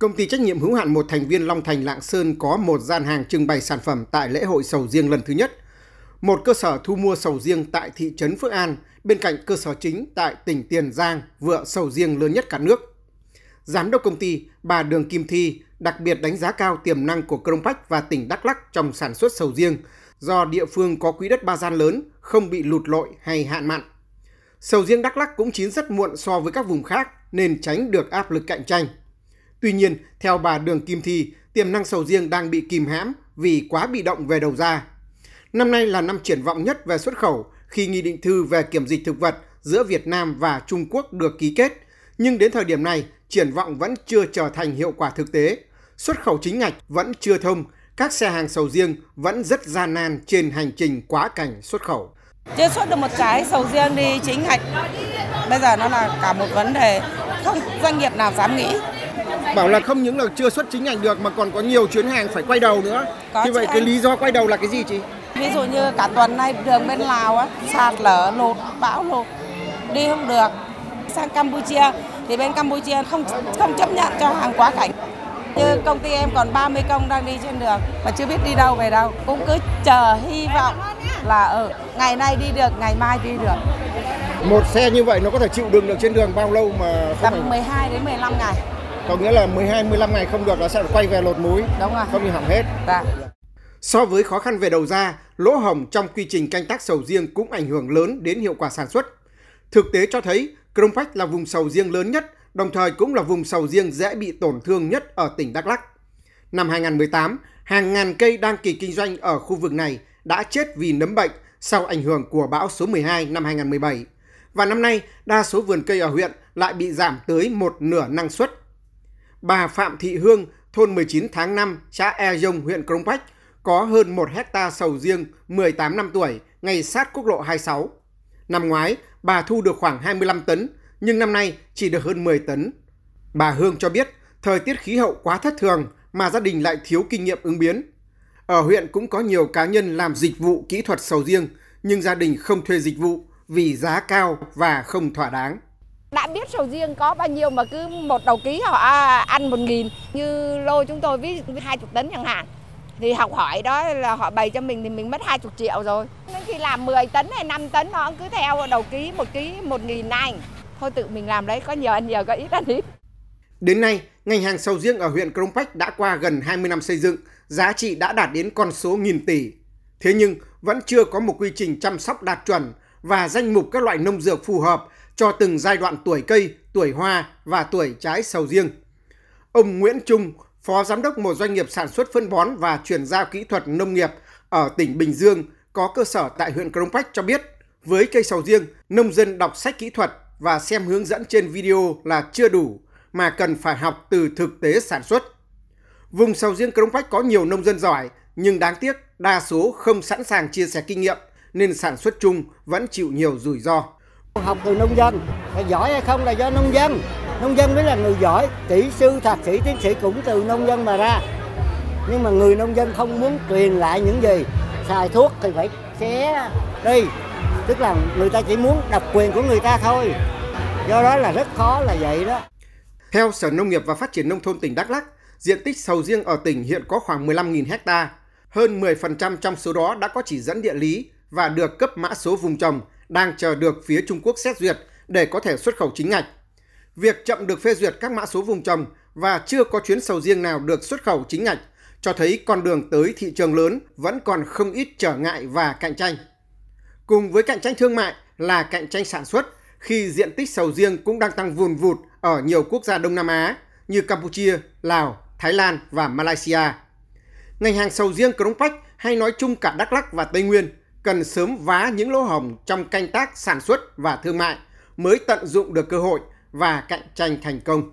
Công ty trách nhiệm hữu hạn một thành viên Long Thành Lạng Sơn có một gian hàng trưng bày sản phẩm tại lễ hội sầu riêng lần thứ nhất. Một cơ sở thu mua sầu riêng tại thị trấn Phước An, bên cạnh cơ sở chính tại tỉnh Tiền Giang, vựa sầu riêng lớn nhất cả nước. Giám đốc công ty, bà Đường Kim Thi, đặc biệt đánh giá cao tiềm năng của Cronpac và tỉnh Đắk Lắk trong sản xuất sầu riêng, do địa phương có quỹ đất ba gian lớn, không bị lụt lội hay hạn mặn. Sầu riêng Đắk Lắk cũng chín rất muộn so với các vùng khác nên tránh được áp lực cạnh tranh. Tuy nhiên, theo bà Đường Kim Thi, tiềm năng sầu riêng đang bị kìm hãm vì quá bị động về đầu ra. Năm nay là năm triển vọng nhất về xuất khẩu khi nghị định thư về kiểm dịch thực vật giữa Việt Nam và Trung Quốc được ký kết, nhưng đến thời điểm này, triển vọng vẫn chưa trở thành hiệu quả thực tế. Xuất khẩu chính ngạch vẫn chưa thông, các xe hàng sầu riêng vẫn rất gian nan trên hành trình quá cảnh xuất khẩu. Chưa xuất được một trái sầu riêng đi chính ngạch. Bây giờ nó là cả một vấn đề không doanh nghiệp nào dám nghĩ. Bảo là không những là chưa xuất chính ngạch được mà còn có nhiều chuyến hàng phải quay đầu nữa. Có Như vậy cái anh. lý do quay đầu là cái gì chị? Ví dụ như cả tuần nay đường bên Lào á, sạt lở lụt, bão lụt, đi không được. Sang Campuchia thì bên Campuchia không không chấp nhận cho hàng quá cảnh. Như công ty em còn 30 công đang đi trên đường mà chưa biết đi đâu về đâu. Cũng cứ chờ hy vọng là ở ngày nay đi được, ngày mai đi được. Một xe như vậy nó có thể chịu đựng được trên đường bao lâu mà không Tầm phải 12 đến 15 ngày. Có nghĩa là 12 15 ngày không được là sẽ quay về lột múi, Đúng rồi. không thì hỏng hết. Dạ. So với khó khăn về đầu ra, lỗ hổng trong quy trình canh tác sầu riêng cũng ảnh hưởng lớn đến hiệu quả sản xuất. Thực tế cho thấy, Krông là vùng sầu riêng lớn nhất, đồng thời cũng là vùng sầu riêng dễ bị tổn thương nhất ở tỉnh Đắk Lắk. Năm 2018, hàng ngàn cây đăng ký kinh doanh ở khu vực này đã chết vì nấm bệnh sau ảnh hưởng của bão số 12 năm 2017. Và năm nay, đa số vườn cây ở huyện lại bị giảm tới một nửa năng suất. Bà Phạm Thị Hương, thôn 19 tháng 5, xã E Dông, huyện Krông Pách, có hơn 1 hecta sầu riêng 18 năm tuổi, ngay sát quốc lộ 26. Năm ngoái, bà thu được khoảng 25 tấn, nhưng năm nay chỉ được hơn 10 tấn. Bà Hương cho biết, thời tiết khí hậu quá thất thường mà gia đình lại thiếu kinh nghiệm ứng biến. Ở huyện cũng có nhiều cá nhân làm dịch vụ kỹ thuật sầu riêng, nhưng gia đình không thuê dịch vụ vì giá cao và không thỏa đáng đã biết sầu riêng có bao nhiêu mà cứ một đầu ký họ à, ăn một nghìn. Như lô chúng tôi ví hai chục tấn chẳng hạn. Thì học hỏi đó là họ bày cho mình thì mình mất hai chục triệu rồi. Nên khi làm 10 tấn hay 5 tấn nó cứ theo đầu ký một ký một nghìn anh. Thôi tự mình làm đấy có nhiều ăn nhiều có ít ăn ít. Đến nay, ngành hàng sầu riêng ở huyện Krông Pách đã qua gần 20 năm xây dựng, giá trị đã đạt đến con số nghìn tỷ. Thế nhưng, vẫn chưa có một quy trình chăm sóc đạt chuẩn và danh mục các loại nông dược phù hợp cho từng giai đoạn tuổi cây, tuổi hoa và tuổi trái sầu riêng. Ông Nguyễn Trung, Phó Giám đốc một doanh nghiệp sản xuất phân bón và chuyển giao kỹ thuật nông nghiệp ở tỉnh Bình Dương có cơ sở tại huyện Krông Pách cho biết, với cây sầu riêng, nông dân đọc sách kỹ thuật và xem hướng dẫn trên video là chưa đủ, mà cần phải học từ thực tế sản xuất. Vùng sầu riêng Krông Pách có nhiều nông dân giỏi, nhưng đáng tiếc đa số không sẵn sàng chia sẻ kinh nghiệm nên sản xuất chung vẫn chịu nhiều rủi ro học từ nông dân. Là giỏi hay không là do nông dân. Nông dân mới là người giỏi. Kỹ sư thạc sĩ tiến sĩ cũng từ nông dân mà ra. Nhưng mà người nông dân không muốn truyền lại những gì xài thuốc thì phải xé đi. Tức là người ta chỉ muốn độc quyền của người ta thôi. Do đó là rất khó là vậy đó. Theo Sở Nông nghiệp và Phát triển Nông thôn tỉnh Đắk Lắk, diện tích sầu riêng ở tỉnh hiện có khoảng 15.000 hecta. Hơn 10% trong số đó đã có chỉ dẫn địa lý và được cấp mã số vùng trồng, đang chờ được phía Trung Quốc xét duyệt để có thể xuất khẩu chính ngạch. Việc chậm được phê duyệt các mã số vùng trồng và chưa có chuyến sầu riêng nào được xuất khẩu chính ngạch cho thấy con đường tới thị trường lớn vẫn còn không ít trở ngại và cạnh tranh. Cùng với cạnh tranh thương mại là cạnh tranh sản xuất khi diện tích sầu riêng cũng đang tăng vùn vụt ở nhiều quốc gia Đông Nam Á như Campuchia, Lào, Thái Lan và Malaysia. Ngành hàng sầu riêng Crong Pách hay nói chung cả Đắk Lắk và Tây Nguyên cần sớm vá những lỗ hổng trong canh tác sản xuất và thương mại mới tận dụng được cơ hội và cạnh tranh thành công.